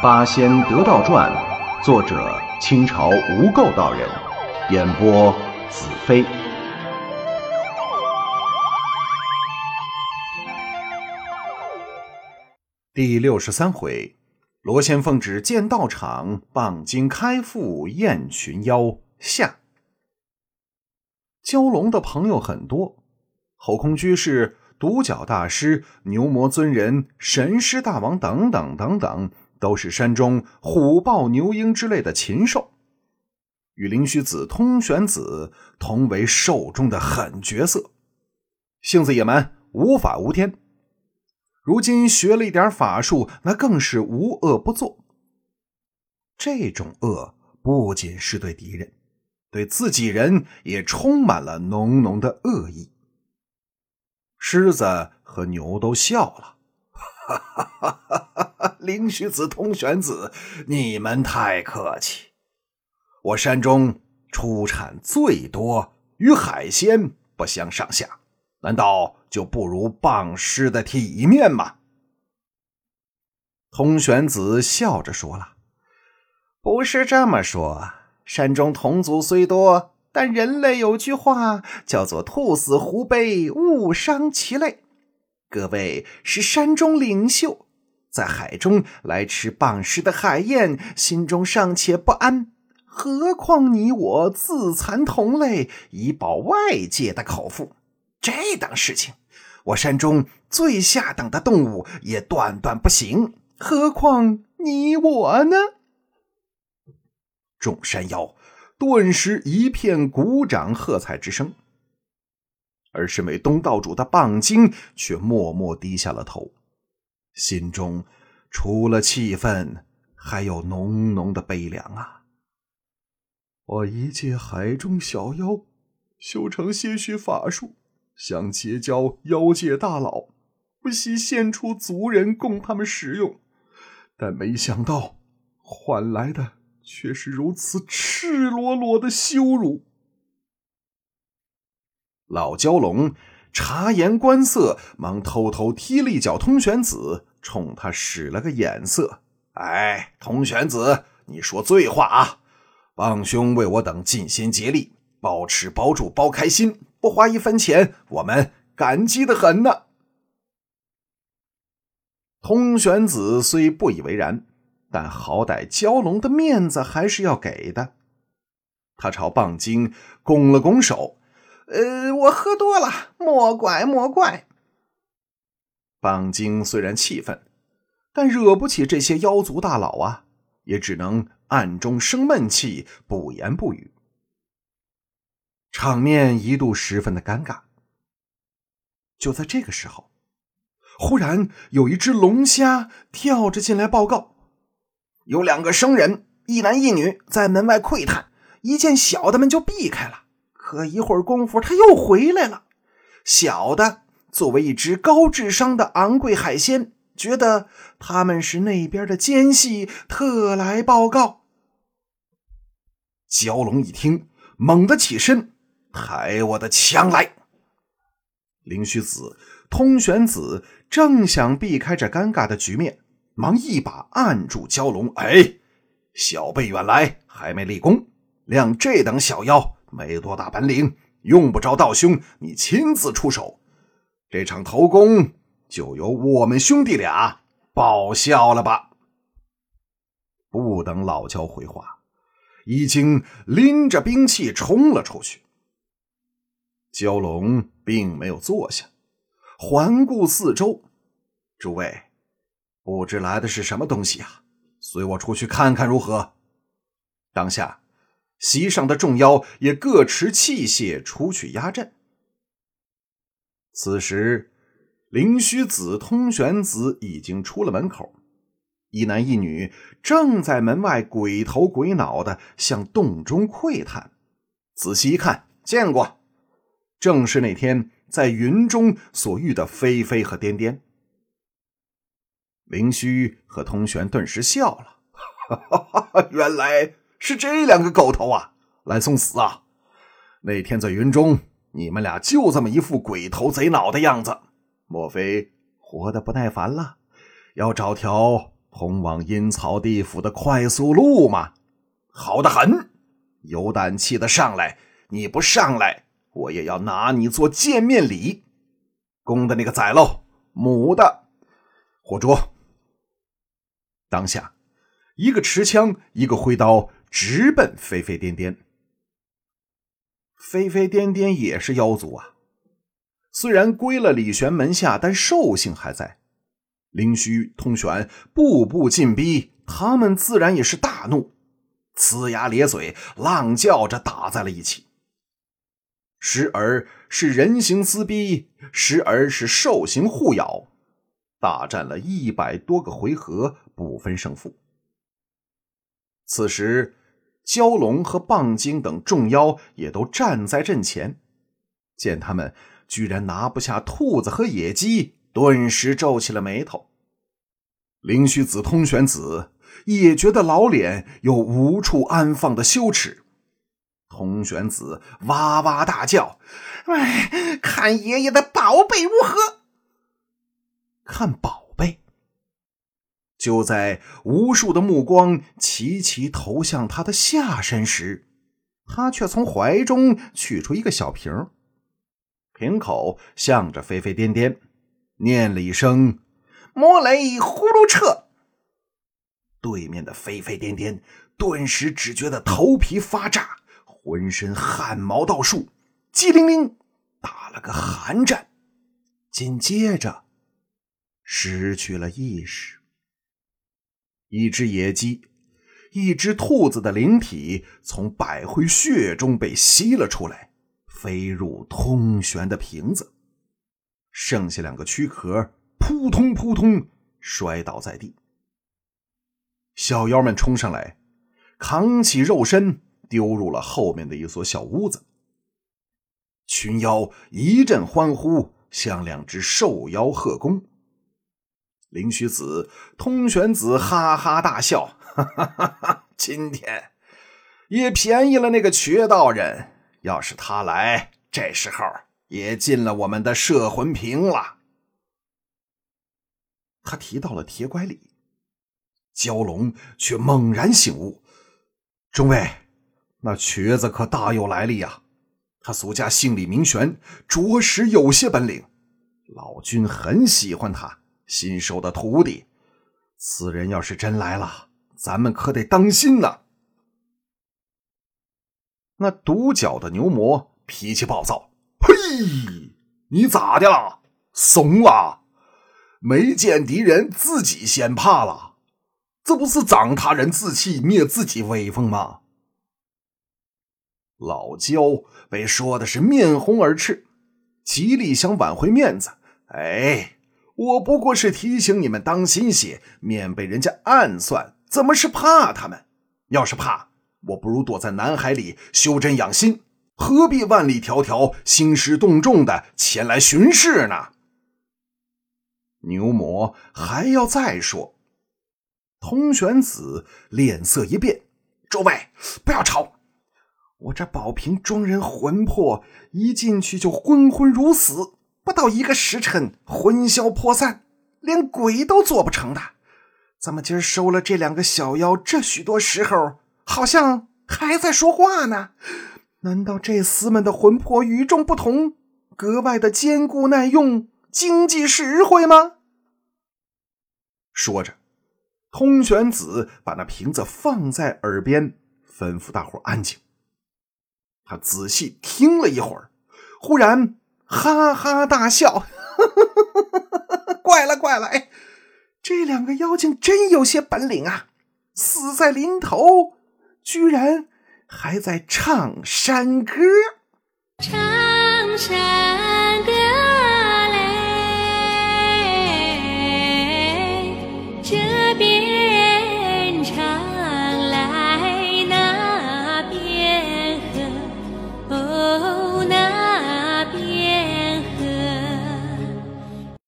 《八仙得道传》，作者清朝无垢道人，演播子飞。第六十三回，罗仙凤指剑道场，棒金开腹燕群妖下。蛟龙的朋友很多，后空居士。独角大师、牛魔尊人、神师大王等等等等，都是山中虎豹牛鹰之类的禽兽，与灵虚子、通玄子同为兽中的狠角色，性子野蛮，无法无天。如今学了一点法术，那更是无恶不作。这种恶不仅是对敌人，对自己人也充满了浓浓的恶意。狮子和牛都笑了，哈哈哈哈哈哈！灵虚子、通玄子，你们太客气。我山中出产最多，与海鲜不相上下，难道就不如棒师的体面吗？通玄子笑着说了：“不是这么说，山中同族虽多。”但人类有句话叫做“兔死狐悲，勿伤其类”。各位是山中领袖，在海中来吃棒食的海燕，心中尚且不安，何况你我自残同类，以保外界的口腹？这等事情，我山中最下等的动物也断断不行，何况你我呢？众山妖。顿时一片鼓掌喝彩之声，而身为东道主的棒精却默默低下了头，心中除了气愤，还有浓浓的悲凉啊！我一介海中小妖，修成些许法术，想结交妖界大佬，不惜献出族人供他们使用，但没想到换来的……却是如此赤裸裸的羞辱。老蛟龙察言观色，忙偷偷踢了一脚通玄子，冲他使了个眼色：“哎，通玄子，你说醉话啊！帮兄为我等尽心竭力，包吃包住包开心，不花一分钱，我们感激的很呢。”通玄子虽不以为然。但好歹蛟龙的面子还是要给的。他朝棒精拱了拱手：“呃，我喝多了，莫怪莫怪。”棒精虽然气愤，但惹不起这些妖族大佬啊，也只能暗中生闷气，不言不语。场面一度十分的尴尬。就在这个时候，忽然有一只龙虾跳着进来报告。有两个生人，一男一女，在门外窥探，一见小的们就避开了。可一会儿功夫，他又回来了。小的作为一只高智商的昂贵海鲜，觉得他们是那边的奸细，特来报告。蛟龙一听，猛地起身，抬我的枪来。灵虚子、通玄子正想避开这尴尬的局面。忙一把按住蛟龙，哎，小辈远来，还没立功，谅这等小妖没多大本领，用不着道兄你亲自出手，这场头功就由我们兄弟俩报效了吧。不等老焦回话，已经拎着兵器冲了出去。蛟龙并没有坐下，环顾四周，诸位。不知来的是什么东西啊？随我出去看看如何？当下，席上的众妖也各持器械出去压阵。此时，灵虚子、通玄子已经出了门口，一男一女正在门外鬼头鬼脑的向洞中窥探。仔细一看，见过，正是那天在云中所遇的飞飞和颠颠。灵虚和通玄顿时笑了，原来是这两个狗头啊，来送死啊！那天在云中，你们俩就这么一副鬼头贼脑的样子，莫非活得不耐烦了，要找条通往阴曹地府的快速路吗？好的很，有胆气的上来！你不上来，我也要拿你做见面礼。公的那个宰喽，母的活捉！当下，一个持枪，一个挥刀，直奔飞飞颠颠。飞飞颠颠也是妖族啊，虽然归了李玄门下，但兽性还在。灵虚、通玄步步进逼，他们自然也是大怒，呲牙咧嘴，浪叫着打在了一起。时而是人形撕逼，时而是兽形互咬，大战了一百多个回合，不分胜负。此时，蛟龙和蚌精等众妖也都站在阵前，见他们居然拿不下兔子和野鸡。顿时皱起了眉头。灵虚子、通玄子也觉得老脸有无处安放的羞耻。通玄子哇哇大叫：“哎，看爷爷的宝贝如何？”看宝。就在无数的目光齐齐投向他的下身时，他却从怀中取出一个小瓶，瓶口向着飞飞颠颠。念了一声“魔雷呼噜彻”，对面的飞飞颠颠顿时只觉得头皮发炸，浑身汗毛倒竖，机灵灵打了个寒战，紧接着失去了意识。一只野鸡，一只兔子的灵体从百会穴中被吸了出来，飞入通玄的瓶子。剩下两个躯壳，扑通扑通摔倒在地。小妖们冲上来，扛起肉身，丢入了后面的一所小屋子。群妖一阵欢呼，向两只兽妖贺功。灵虚子、通玄子哈哈大笑：“哈哈哈哈今天也便宜了那个瘸道人，要是他来，这时候……”也进了我们的摄魂瓶了。他提到了铁拐李，蛟龙却猛然醒悟：中尉，那瘸子可大有来历呀！他俗家姓李名玄，着实有些本领。老君很喜欢他新收的徒弟。此人要是真来了，咱们可得当心呐。那独角的牛魔脾气暴躁。嘿，你咋的了？怂了？没见敌人自己先怕了？这不是长他人志气、灭自己威风吗？老焦被说的是面红耳赤，极力想挽回面子。哎，我不过是提醒你们当心些，免被人家暗算。怎么是怕他们？要是怕，我不如躲在南海里修真养心。何必万里迢迢、兴师动众的前来巡视呢？牛魔还要再说，通玄子脸色一变：“诸位不要吵，我这宝瓶装人魂魄，一进去就昏昏如死，不到一个时辰，魂消魄散，连鬼都做不成的。怎么今儿收了这两个小妖，这许多时候好像还在说话呢？”难道这厮们的魂魄与众不同，格外的坚固耐用、经济实惠吗？说着，通玄子把那瓶子放在耳边，吩咐大伙安静。他仔细听了一会儿，忽然哈哈大笑：“怪了怪了！哎，这两个妖精真有些本领啊！死在临头，居然……”还在唱山歌，唱山